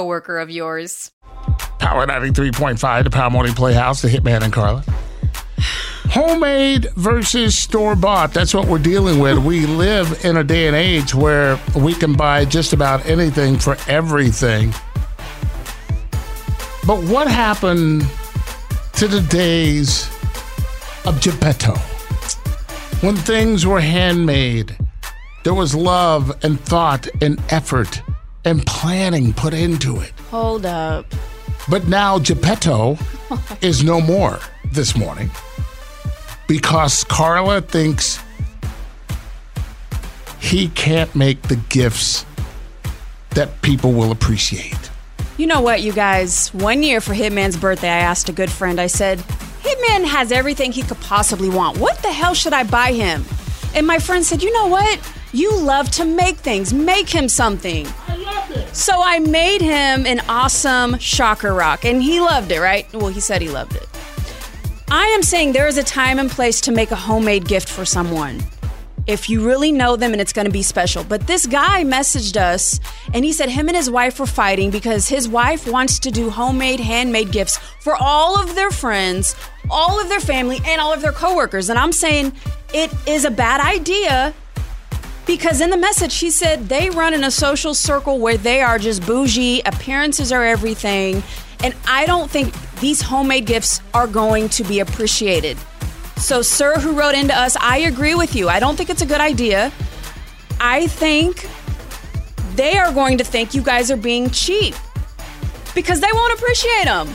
coworker of yours. Power 93.5, the Power Morning Playhouse, the Hitman and Carla. Homemade versus store bought. That's what we're dealing with. We live in a day and age where we can buy just about anything for everything. But what happened to the days of Geppetto? When things were handmade, there was love and thought and effort and planning put into it. Hold up. But now Geppetto is no more this morning because Carla thinks he can't make the gifts that people will appreciate. You know what, you guys? One year for Hitman's birthday, I asked a good friend, I said, Hitman has everything he could possibly want. What the hell should I buy him? And my friend said, You know what? You love to make things. Make him something. So I made him an awesome shocker rock, and he loved it, right? Well, he said he loved it. I am saying there is a time and place to make a homemade gift for someone. If you really know them and it's going to be special. But this guy messaged us and he said him and his wife were fighting because his wife wants to do homemade, handmade gifts for all of their friends, all of their family, and all of their coworkers. And I'm saying it is a bad idea because in the message, she said they run in a social circle where they are just bougie, appearances are everything. And I don't think these homemade gifts are going to be appreciated. So, sir who wrote into us, I agree with you. I don't think it's a good idea. I think they are going to think you guys are being cheap because they won't appreciate them.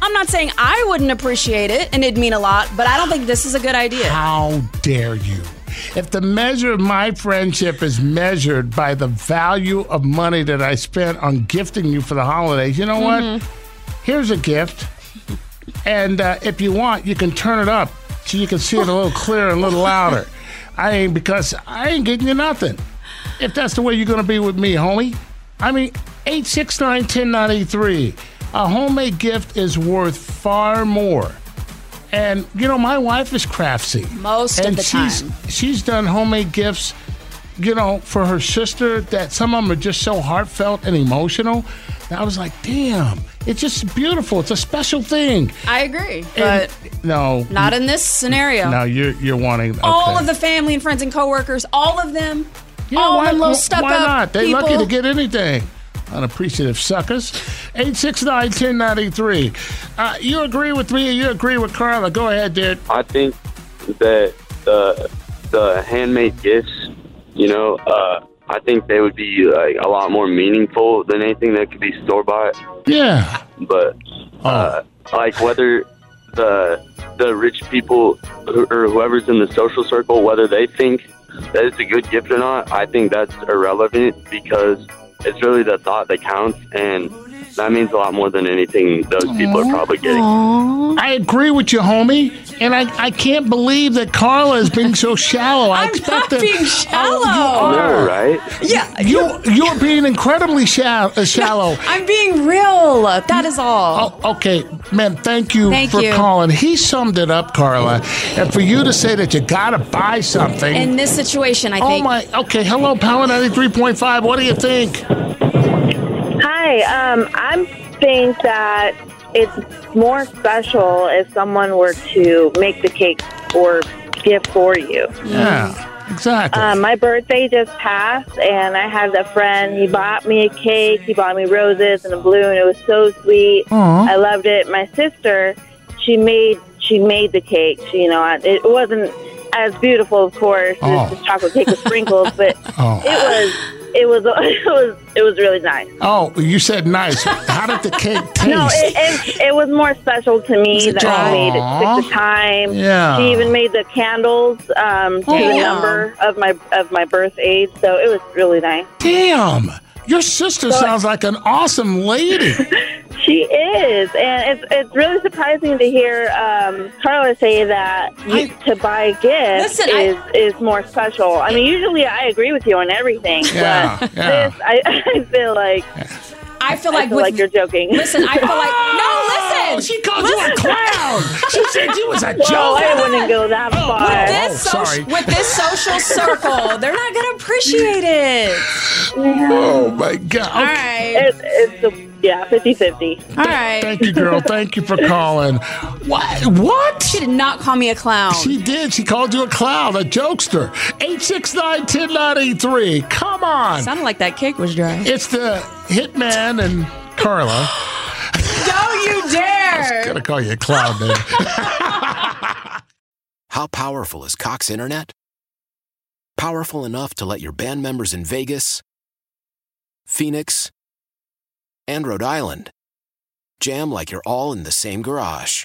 I'm not saying I wouldn't appreciate it and it'd mean a lot, but I don't think this is a good idea. How dare you? If the measure of my friendship is measured by the value of money that I spent on gifting you for the holidays, you know mm-hmm. what? Here's a gift. And uh, if you want, you can turn it up so you can see it a little clearer, and a little louder. I ain't because I ain't getting you nothing. If that's the way you're going to be with me, homie. I mean, 869 1093. A homemade gift is worth far more and you know, my wife is crafty. Most and of the she's, time. She's done homemade gifts, you know, for her sister that some of them are just so heartfelt and emotional. And I was like, damn, it's just beautiful. It's a special thing. I agree, but no, not in this scenario. No, you're you're wanting okay. all of the family and friends and coworkers, all of them. Yeah, all why, the little stuck why up not? They people. lucky to get anything unappreciative suckers. 869 1093. Uh, you agree with me you agree with Carla? Go ahead, dude. I think that the, the handmade gifts, you know, uh, I think they would be like a lot more meaningful than anything that could be store bought. Yeah. But uh, oh. like whether the the rich people or whoever's in the social circle, whether they think that it's a good gift or not, I think that's irrelevant because it's really the thought that counts, and that means a lot more than anything those people are probably getting. I agree with you, homie, and I, I can't believe that Carla is being so shallow. I I'm expect not being shallow. Oh, you are. No, right? Yeah, You you're being incredibly shallow. Uh, shallow. I'm being real. That is all. Oh, okay, man. Thank you Thank for you. calling. He summed it up, Carla. And for you to say that you gotta buy something. In this situation, I oh think. Oh, my. Okay. Hello, Power ninety three point five. What do you think? Hi, um, I think that it's more special if someone were to make the cake or gift for you. Yeah. Exactly. Um, my birthday just passed, and I had a friend. He bought me a cake. He bought me roses and a balloon. It was so sweet. Aw. I loved it. My sister, she made she made the cake. She, you know, it wasn't as beautiful, of course, Oh. as the chocolate cake with sprinkles, but Oh. it was it was it was it was really nice. oh, you said nice. How did the cake taste? No, it, it, it was more special to me that. I made it took the time. Yeah. She even made the candles um, to the number of my of my birth age, so it was really nice. Damn. Your sister sounds like an awesome lady. She is, and it's it's really surprising to hear um, Carla say that you, I- to buy gifts gift Listen, I- is is more special. I mean, usually I agree with you on everything, Yeah, but yeah. this I, I feel like I feel I like feel with, like you're joking. listen, I feel like Oh, no, she called you a clown. She said you was a well, I wouldn't go that oh, far. With this, Oh, social, sorry. with this social circle, they're not gonna appreciate it. Oh my God. All right. It, it's a, yeah, 50-50. all right. Thank you, girl. Thank you for calling. What? What? She did not call me a clown. She did. She called you a clown, a jokester. 869-10983. Come on. Sounded like that cake was dry. It's the Hitman and Carla. Don't you dare! Gonna call you a clown, man. How powerful is Cox Internet? Powerful enough to let your band members in Vegas, Phoenix, and Rhode Island jam like you're all in the same garage.